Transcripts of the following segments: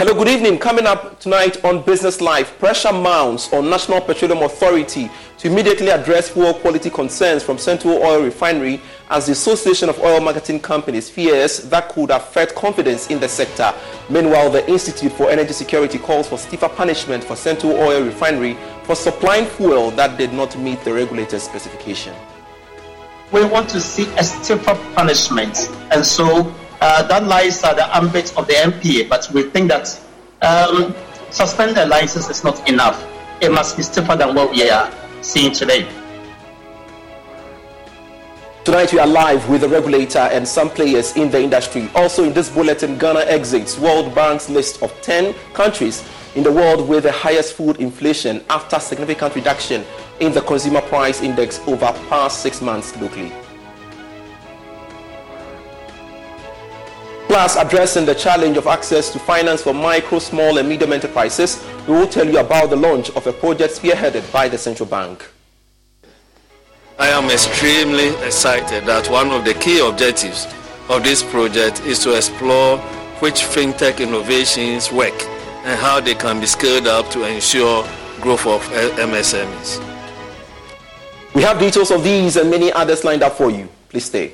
Hello, good evening. Coming up tonight on Business Live, pressure mounts on National Petroleum Authority to immediately address fuel quality concerns from Sentuo Oil Refinery as the Association of Oil Marketing Companies fears that could affect confidence in the sector. Meanwhile, the Institute for Energy Security calls for stiffer punishment for Sentuo Oil Refinery for supplying fuel that did not meet the regulator's specification. We want to see a stiffer punishment, and so uh, that lies at the ambit of the NPA, but we think that um, suspended license is not enough. It must be stiffer than what we are seeing today. Tonight we are live with the regulator and some players in the industry. Also in this bulletin, Ghana exits World Bank's list of 10 countries in the world with the highest food inflation after significant reduction in the consumer price index over past six months locally. Plus, addressing the challenge of access to finance for micro, small, and medium enterprises, we will tell you about the launch of a project spearheaded by the central bank. I am extremely excited that one of the key objectives of this project is to explore which fintech innovations work and how they can be scaled up to ensure growth of MSMEs. We have details of these and many others lined up for you. Please stay.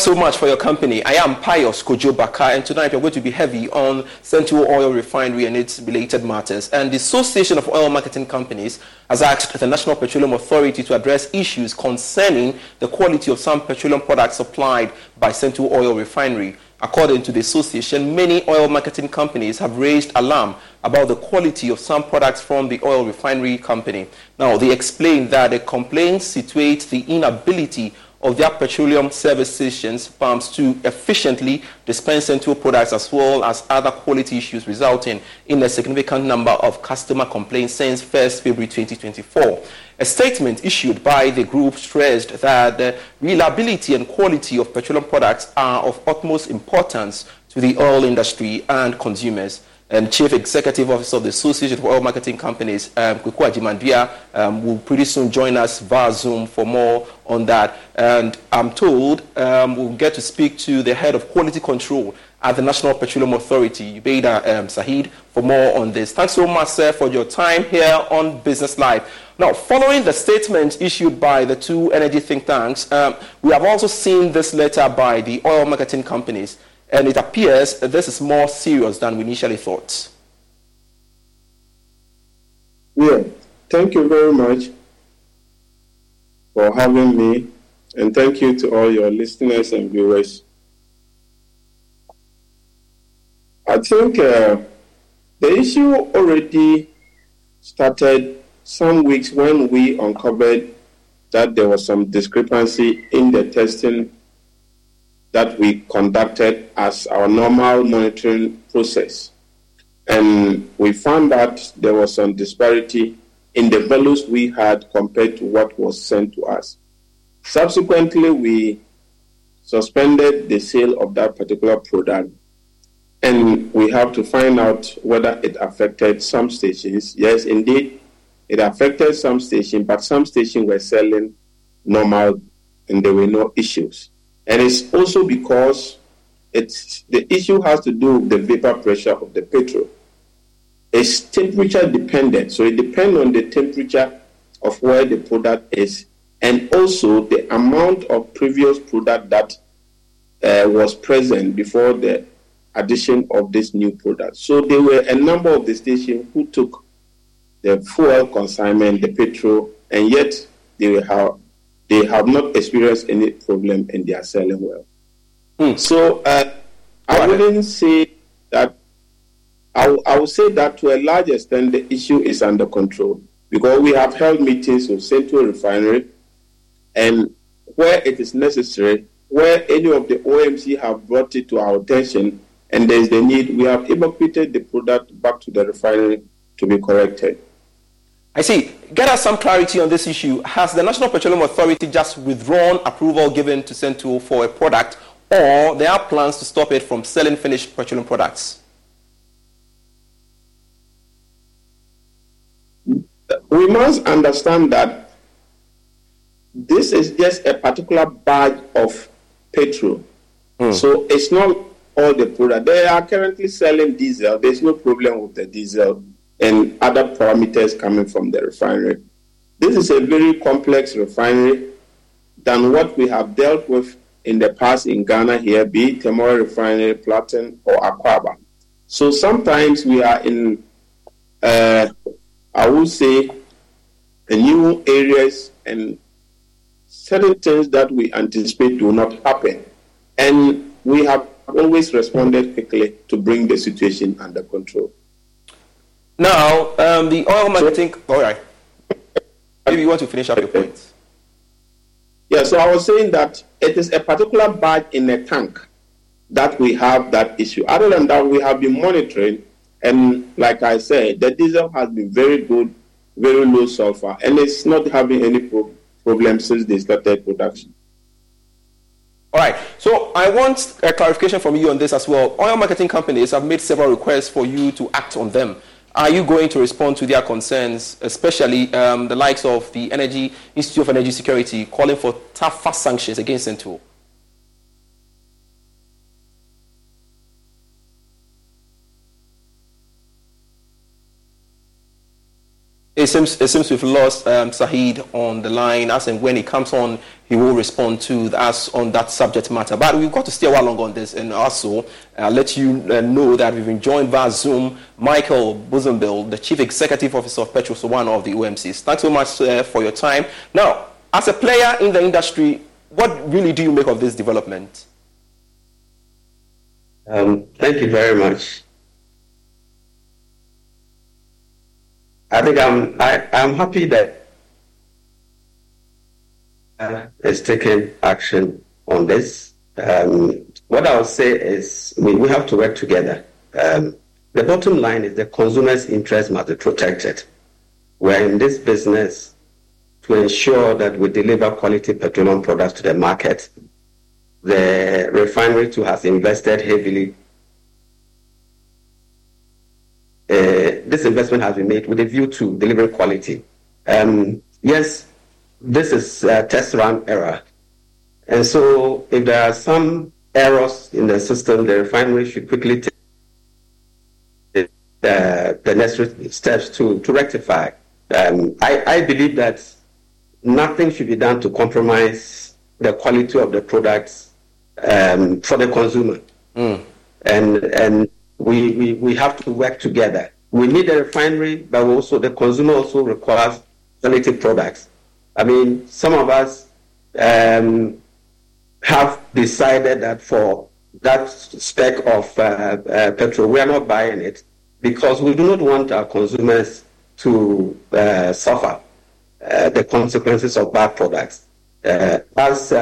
Thanks so much for your company. I am Pius Kojo Baka, and tonight we're going to be heavy on Sentuo Oil Refinery and its related matters. And the Association of Oil Marketing Companies has asked the National Petroleum Authority to address issues concerning the quality of some petroleum products supplied by Sentuo Oil Refinery. According to the association, many oil marketing companies have raised alarm about the quality of some products from the oil refinery company. Now, they explain that the complaints situate the inability of their petroleum service stations pumps to efficiently dispense Sentuo products as well as other quality issues resulting in a significant number of customer complaints since 1st February 2024. A statement issued by the group stressed that the reliability and quality of petroleum products are of utmost importance to the oil industry and consumers and Chief Executive Officer of the Association of Oil Marketing Companies, um, Kweku Agyeman-Duah, um, will pretty soon join us via Zoom for more on that. And I'm told um, we'll get to speak to the head of quality control at the National Petroleum Authority, Ubeida um, Sahid, for more on this. Thanks so much, sir, for your time here on Business Live. Now, following the statement issued by the two energy think tanks, um, we have also seen this letter by the oil marketing companies. And it appears this is more serious than we initially thought. Yeah, thank you very much for having me, and thank you to all your listeners and viewers. I think uh, the issue already started some weeks when we uncovered that there was some discrepancy in the testing that we conducted as our normal monitoring process. And we found that there was some disparity in the values we had compared to what was sent to us. Subsequently, we suspended the sale of that particular product and we have to find out whether it affected some stations. Yes, indeed, it affected some stations, but some stations were selling normal and there were no issues. And it's also because it's the issue has to do with the vapor pressure of the petrol. It's temperature dependent, so it depends on the temperature of where the product is, and also the amount of previous product that uh, was present before the addition of this new product. So there were a number of the stations who took the fuel consignment, the petrol, and yet they have they have not experienced any problem and they are selling well. Hmm. So uh, I wouldn't say that. I, I would say that to a large extent the issue is under control because we have held meetings with Sentuo Refinery, and where it is necessary, where any of the OMC have brought it to our attention, and there is the need, we have evacuated the product back to the refinery to be corrected. I see. Get us some clarity on this issue. Has the National Petroleum Authority just withdrawn approval given to Sentuo for a product, or there are plans to stop it from selling finished petroleum products? We must understand that this is just a particular batch of petrol. Mm. So it's not all the product. They are currently selling diesel. There's no problem with the diesel and other parameters coming from the refinery. This is a very complex refinery than what we have dealt with in the past in Ghana here, be it Temora Refinery, Platin, or Akwaaba. So sometimes we are in, uh, I would say, new areas and certain things that we anticipate do not happen. And we have always responded quickly to bring the situation under control. Now, um, the oil marketing. All right. Maybe you want to finish up your points. Yeah, so I was saying that it is a particular bag in a tank that we have that issue. Other than that, we have been monitoring, and like I said, the diesel has been very good, very low sulfur, and it's not having any pro- problem since they started production. All right. So I want a clarification from you on this as well. Oil marketing companies have made several requests for you to act on them. Are you going to respond to their concerns, especially um, the likes of the Energy Institute of Energy Security calling for tougher sanctions against Sentuo? It seems, it seems we've lost um, Saheed on the line. As and when he comes on, he will respond to us on that subject matter. But we've got to stay a while longer on this and also uh, let you uh, know that we've been joined via Zoom Michael Buzumbil, the Chief Executive Officer of Petro one of the OMCs. Thanks so much uh, for your time. Now, as a player in the industry, what really do you make of this development? Um, thank you very much. I think I'm I, I'm happy that uh, is taking action on this. Um, what I'll say is we, we have to work together. Um, the bottom line is the consumer's interest must be protected. We're in this business to ensure that we deliver quality petroleum products to the market. The refinery too has invested heavily Uh, this investment has been made with a view to delivering quality. Um, yes, this is a test run error. And so if there are some errors in the system, the refinery should quickly take the, the necessary steps to, to rectify. Um, I, I believe that nothing should be done to compromise the quality of the products um, for the consumer. Mm. And, and we, we, we have to work together. We need a refinery, but also the consumer also requires quality products. I mean, some of us um, have decided that for that spec of uh, uh, petrol, we are not buying it because we do not want our consumers to uh, suffer uh, the consequences of bad products. Uh, as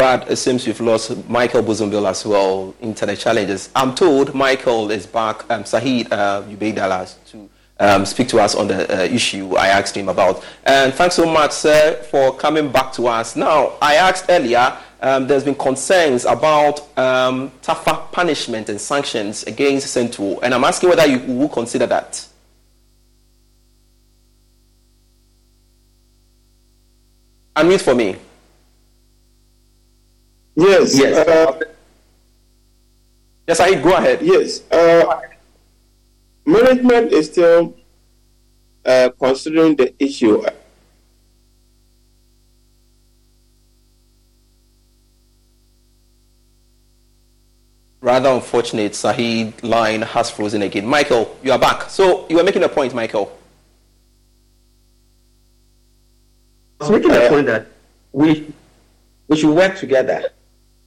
Bad it seems we've lost Michael Bozumbil as well. Internet challenges. I'm told Michael is back. Um, Sahid uh, Ubeidalas to um, speak to us on the uh, issue I asked him about. And thanks so much, sir, for coming back to us. Now, I asked earlier, um, there's been concerns about um, tougher punishment and sanctions against Sentuo, and I'm asking whether you will consider that. Unmute for me. Yes. Yes. Uh, yes, I go ahead. Yes. Uh, management is still uh, considering the issue. Rather unfortunate, Sahid line has frozen again. Michael, you are back. So you were making a point, Michael. I was making a point that we we should work together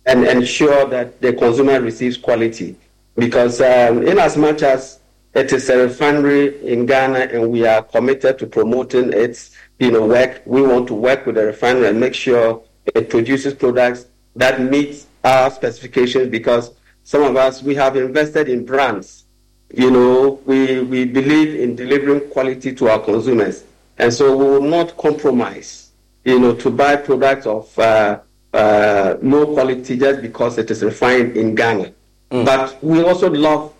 and ensure that the consumer receives quality. Because um, in as much as it is a refinery in Ghana and we are committed to promoting its you know, work, we want to work with the refinery and make sure it produces products that meet our specifications because some of us, we have invested in brands. You know, we, we believe in delivering quality to our consumers. And so we will not compromise, you know, to buy products of uh, uh, low quality just because it is refined in Ghana. Mm. But we also love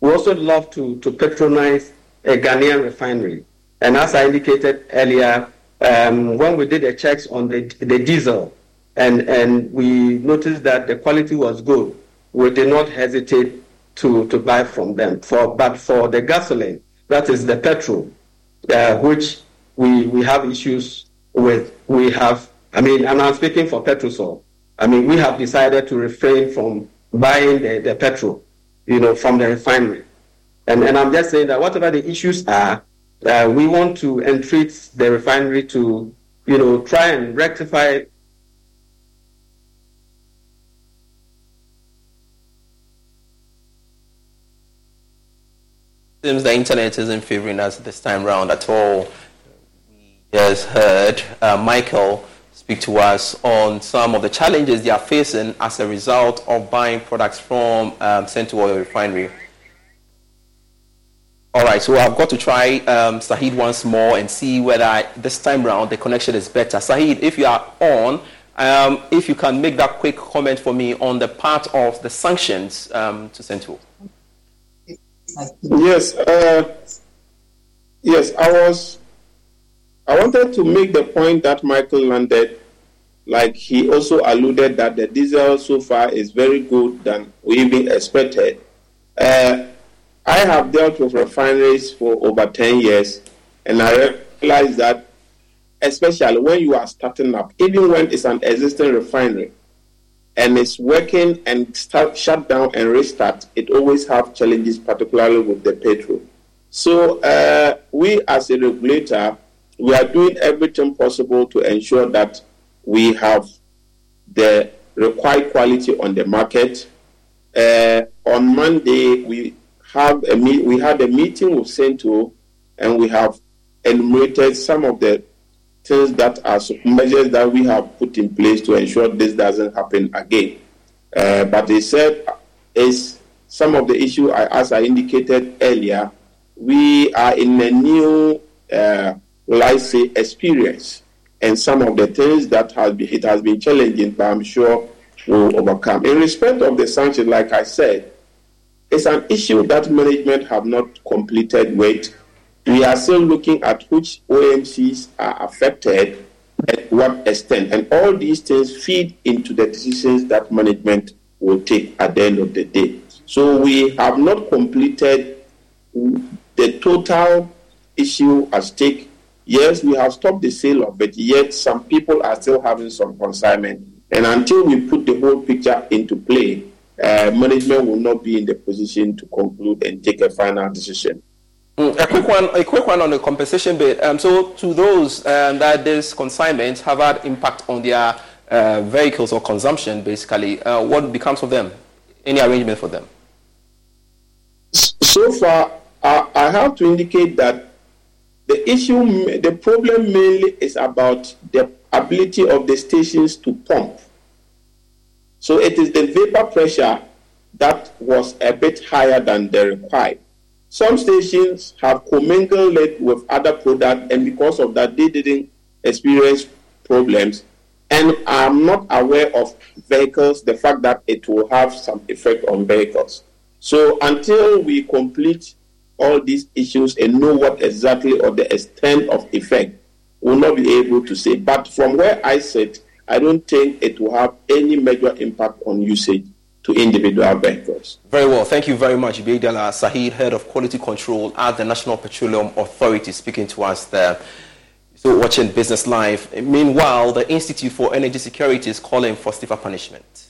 we also love to, to patronize a Ghanaian refinery. And as I indicated earlier, um, when we did the checks on the, the diesel and, and we noticed that the quality was good, we did not hesitate to, to buy from them. For, but for the gasoline, that is the petrol, uh, which we, we have issues with, we have I mean, and I'm speaking for Petrosol. I mean, we have decided to refrain from buying the, the petrol, you know, from the refinery. And, and I'm just saying that whatever the issues are, uh, we want to entreat the refinery to, you know, try and rectify Seems the internet isn't favoring us this time round at all. We just heard uh, Michael speak to us on some of the challenges they are facing as a result of buying products from um, Sentuo Oil Refinery. All right, so I've got to try um, Sahid once more and see whether this time round the connection is better. Sahid, if you are on, um, if you can make that quick comment for me on the part of the sanctions um, to Sentuo. Yes, uh, yes, I was. I wanted to make the point that Michael landed like he also alluded that the diesel so far is very good than we even expected. Uh, I have dealt with refineries for over 10 years, and I realize that, especially when you are starting up, even when it's an existing refinery and it's working and start, shut down and restart, it always have challenges, particularly with the petrol. So uh, we, as a regulator, we are doing everything possible to ensure that we have the required quality on the market. Uh, on Monday, we have a meet, we had a meeting with Sentuo, and we have enumerated some of the things that are measures that we have put in place to ensure this doesn't happen again. Uh, but they said is some of the issue, as I indicated earlier, we are in a new, uh, say, experience and some of the things that has been, it has been challenging, but I'm sure we'll overcome. In respect of the sanctions, like I said, it's an issue that management have not completed with. We are still looking at which OMCs are affected at what extent, and all these things feed into the decisions that management will take at the end of the day. So we have not completed the total issue at stake Yes, we have stopped the sale of it, yet some people are still having some consignment. And until we put the whole picture into play, uh, management will not be in the position to conclude and take a final decision. Mm, a quick one, a quick one on the compensation bit. Um, so, to those um, that this consignment have had impact on their uh, vehicles or consumption, basically, uh, what becomes of them? Any arrangement for them? So far, I have to indicate that the issue, the problem mainly is about the ability of the stations to pump. So it is the vapor pressure that was a bit higher than the required. Some stations have commingled it with other products, and because of that, they didn't experience problems. And I'm not aware of vehicles, the fact that it will have some effect on vehicles. So until we complete all these issues and know what exactly or the extent of effect, we'll not be able to say. But from where I sit, I don't think it will have any major impact on usage to individual vehicles. Very well. Thank you very much, Beidala Sahid, Head of Quality Control at the National Petroleum Authority, speaking to us there. So watching Business Live. Meanwhile, the Institute for Energy Security is calling for stiffer punishment.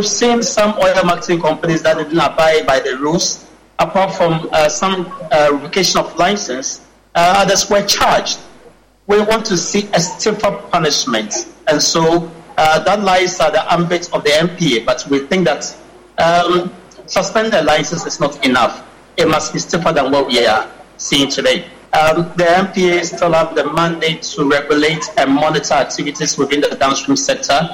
We've seen some oil marketing companies that didn't abide by the rules, apart from uh, some uh, revocation of license uh, others were charged. We want to see a stiffer punishment, and so uh, that lies at the ambit of the NPA, But we think that um, the license is not enough. It must be stiffer than what we are seeing today. Um, the NPA still have the mandate to regulate and monitor activities within the downstream sector,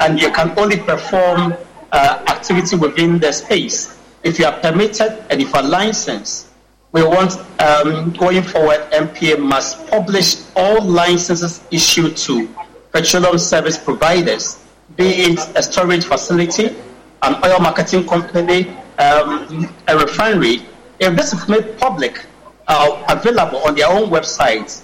and you can only perform uh, activity within the space if you are permitted and if you are licensed we want um, going forward, NPA must publish all licenses issued to petroleum service providers, be it a storage facility, an oil marketing company, um, a refinery. If this is made public, uh, available on their own websites,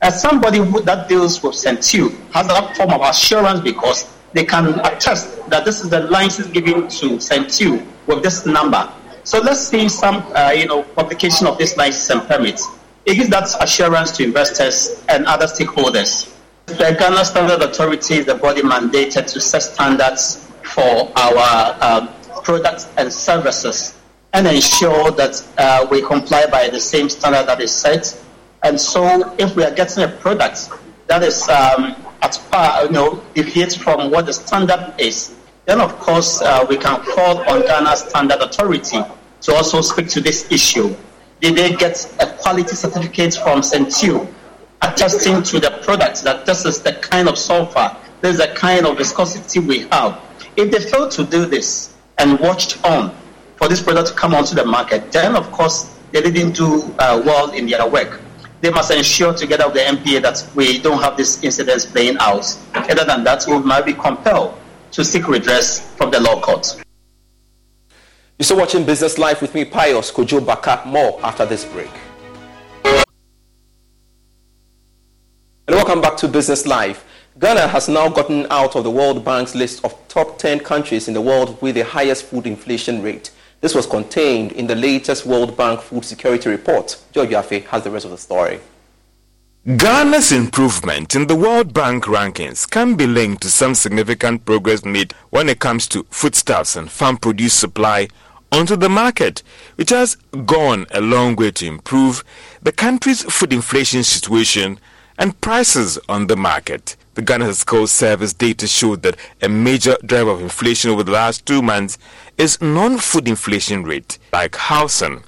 as somebody who, that deals with Sentuo has that form of assurance because they can attest that this is the license given to Sentuo with this number so let's see some, uh, you know, publication of this license and permits. It gives that assurance to investors and other stakeholders. The Ghana Standard Authority is the body mandated to set standards for our uh, products and services and ensure that uh, we comply by the same standard that is set. And so, if we are getting a product that is um, at par, you know, deviates from what the standard is, then of course uh, we can call on Ghana Standard Authority to also speak to this issue. Did they get a quality certificate from Sentuo attesting to the product that this is the kind of sulfur, this is the kind of viscosity we have? If they fail to do this and watched on for this product to come onto the market, then of course they didn't do uh, well in their work. They must ensure together with the MPA that we don't have these incidents playing out. Other than that, we might be compelled to seek redress from the law court. You're still watching Business Live with me, Pius Kojo Baka. More after this break. And welcome back to Business Live. Ghana has now gotten out of the World Bank's list of top 10 countries in the world with the highest food inflation rate. This was contained in the latest World Bank Food Security Report. George Yafe has the rest of the story. Ghana's improvement in the World Bank rankings can be linked to some significant progress made when it comes to foodstuffs and farm produce supply onto the market, which has gone a long way to improve the country's food inflation situation and prices on the market. The Ghana Statistical Service data showed that a major driver of inflation over the last two months is non-food inflation rate, like housing,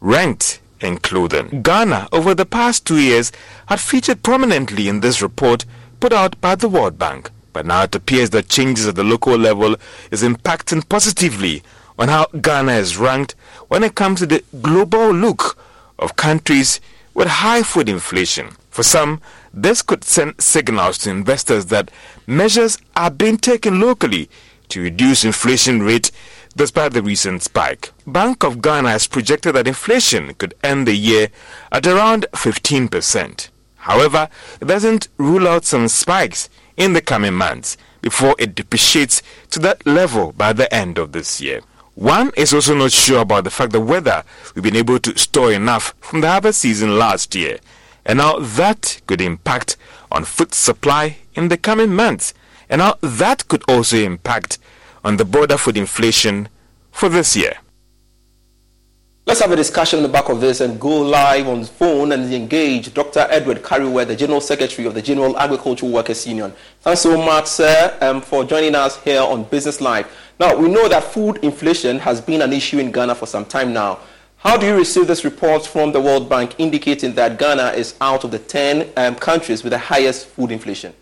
rent, and clothing. Ghana, over the past two years, had featured prominently in this report put out by the World Bank. But now it appears that changes at the local level is impacting positively on how Ghana is ranked when it comes to the global look of countries with high food inflation. For some, this could send signals to investors that measures are being taken locally to reduce inflation rate despite the recent spike. Bank of Ghana has projected that inflation could end the year at around 15%. However, it doesn't rule out some spikes in the coming months before it depreciates to that level by the end of this year. One is also not sure about the fact that whether we've been able to store enough from the harvest season last year, and how that could impact on food supply in the coming months, and how that could also impact on the broader food inflation for this year. Let's have a discussion on the back of this and go live on the phone and engage Dr. Edward Kareweh, the General Secretary of the General Agricultural Workers Union. Thanks so much, sir, um, for joining us here on Business Live. Now, we know that food inflation has been an issue in Ghana for some time now. How do you receive this report from the World Bank indicating that Ghana is out of the 10 um, countries with the highest food inflation?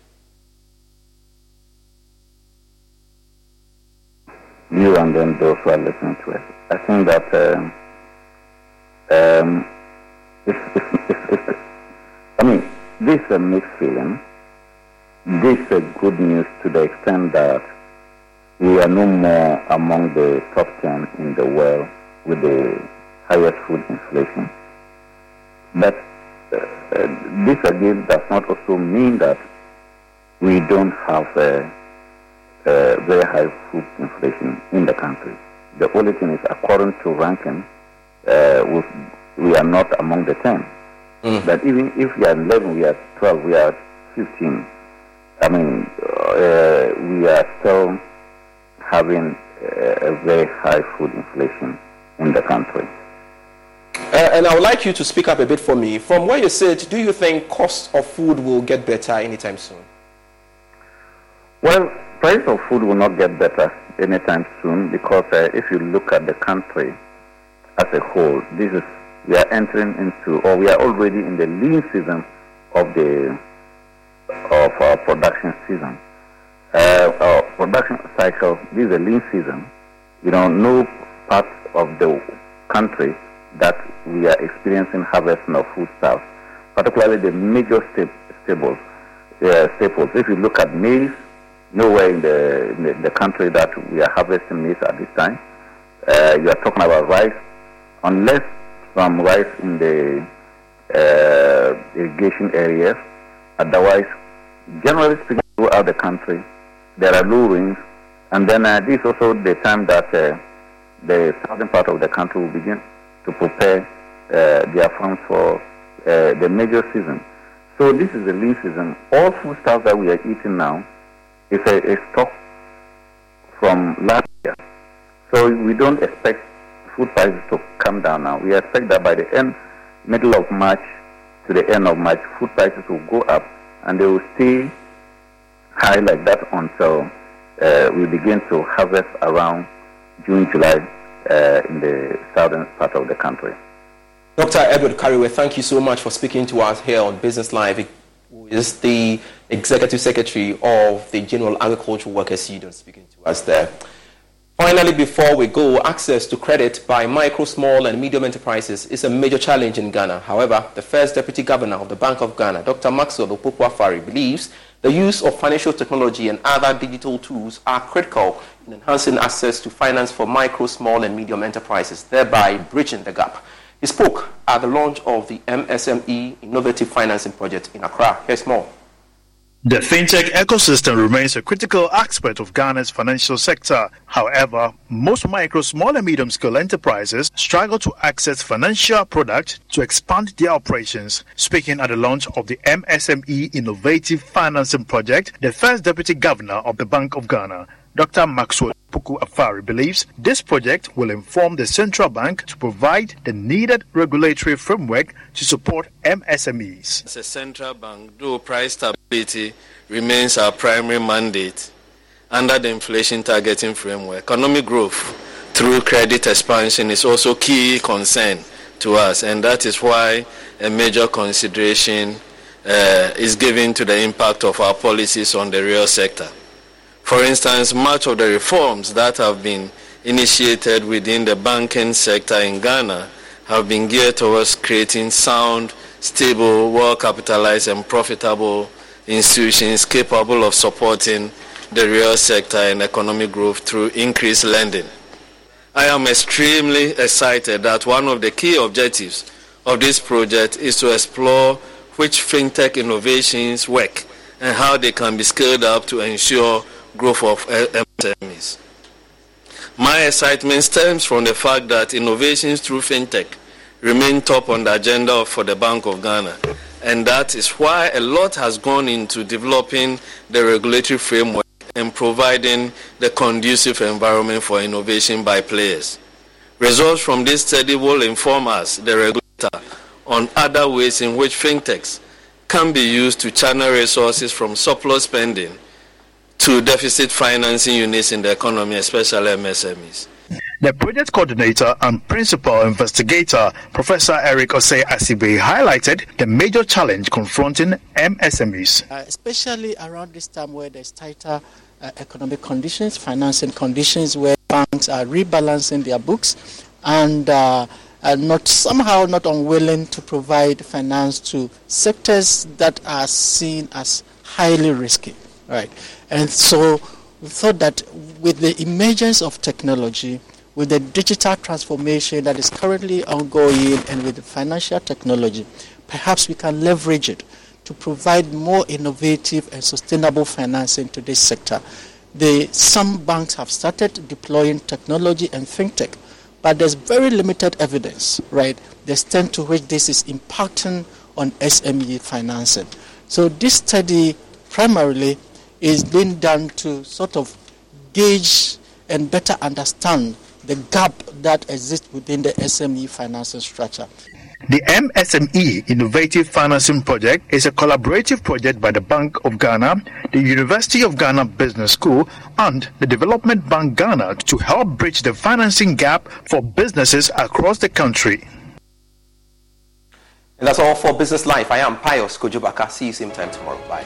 You and then those who are listening to it. I think that um, um, I mean, this is a mixed feeling. This is a good news to the extent that we are no more among the top 10 in the world with the highest food inflation. But uh, uh, this again does not also mean that we don't have a, a, very high food inflation in the country. The only thing is, according to ranking, uh, we are not among the 10. Mm. But even if we are 11, we are 12, we are 15. I mean, uh, we are still having a very high food inflation in the country. Uh, and I would like you to speak up a bit for me. From where you sit, do you think cost of food will get better anytime soon? Well, price of food will not get better anytime soon because uh, if you look at the country as a whole, this is we are entering into, or we are already in the lean season of the of our production season. Uh, our production cycle, this is a lean season. You know, no part of the country that we are experiencing harvesting of foodstuffs, particularly the major staples. Uh, staples. If you look at maize, nowhere in the, in the, in the country that we are harvesting maize at this time. Uh, you are talking about rice, unless some rice in the uh, irrigation areas. Otherwise, generally speaking, throughout the country, there are low rains, and then uh, this is also the time that uh, the southern part of the country will begin to prepare uh, their farms for uh, the major season. So this is the lean season. All foodstuffs that we are eating now is a, a stock from last year. So we don't expect food prices to come down now. We expect that by the end, middle of March to the end of March, food prices will go up and they will stay high like that until uh, we begin to harvest around June, July uh, in the southern part of the country. Dr. Edward Kareweh, thank you so much for speaking to us here on Business Live. Is the Executive Secretary of the General Agricultural Workers Union speaking to us there. Finally, before we go, access to credit by micro, small, and medium enterprises is a major challenge in Ghana. However, the first Deputy Governor of the Bank of Ghana, Dr. Maxwell Opoku Afari, believes the use of financial technology and other digital tools are critical in enhancing access to finance for micro, small, and medium enterprises, thereby bridging the gap. He spoke at the launch of the MSME Innovative Financing Project in Accra. Here's more. The fintech ecosystem remains a critical aspect of Ghana's financial sector. However, most micro, small, and medium scale enterprises struggle to access financial products to expand their operations. Speaking at the launch of the MSME Innovative Financing Project, the first deputy governor of the Bank of Ghana, Dr. Maxwell Opoku Afari believes this project will inform the central bank to provide the needed regulatory framework to support MSMEs. As a central bank, price stability remains our primary mandate under the inflation targeting framework, economic growth through credit expansion is also key concern to us, and that is why a major consideration uh, is given to the impact of our policies on the real sector. For instance, much of the reforms that have been initiated within the banking sector in Ghana have been geared towards creating sound, stable, well capitalized, and profitable institutions capable of supporting the real sector and economic growth through increased lending. I am extremely excited that one of the key objectives of this project is to explore which fintech innovations work and how they can be scaled up to ensure growth of MSMEs. My excitement stems from the fact that innovations through fintech remain top on the agenda for the Bank of Ghana. And that is why a lot has gone into developing the regulatory framework and providing the conducive environment for innovation by players. Results from this study will inform us, the regulator, on other ways in which fintechs can be used to channel resources from surplus spending to deficit financing units in the economy, especially MSMEs. The project coordinator and principal investigator, Professor Eric Osei Assibey, highlighted the major challenge confronting MSMEs. Uh, especially around this time where there's tighter uh, economic conditions, financing conditions, where banks are rebalancing their books and uh, are not somehow not unwilling to provide finance to sectors that are seen as highly risky, right? And so we thought that with the emergence of technology, with the digital transformation that is currently ongoing, and with the financial technology, perhaps we can leverage it to provide more innovative and sustainable financing to this sector. The, some banks have started deploying technology and fintech but there's very limited evidence, right, the extent to which this is impacting on SME financing. So this study primarily is being done to sort of gauge and better understand the gap that exists within the SME financing structure. The MSME Innovative Financing Project is a collaborative project by the Bank of Ghana, the University of Ghana Business School, and the Development Bank Ghana to help bridge the financing gap for businesses across the country. And that's all for Business Live. I am Pius Kojo Baka. See you same time tomorrow. Bye.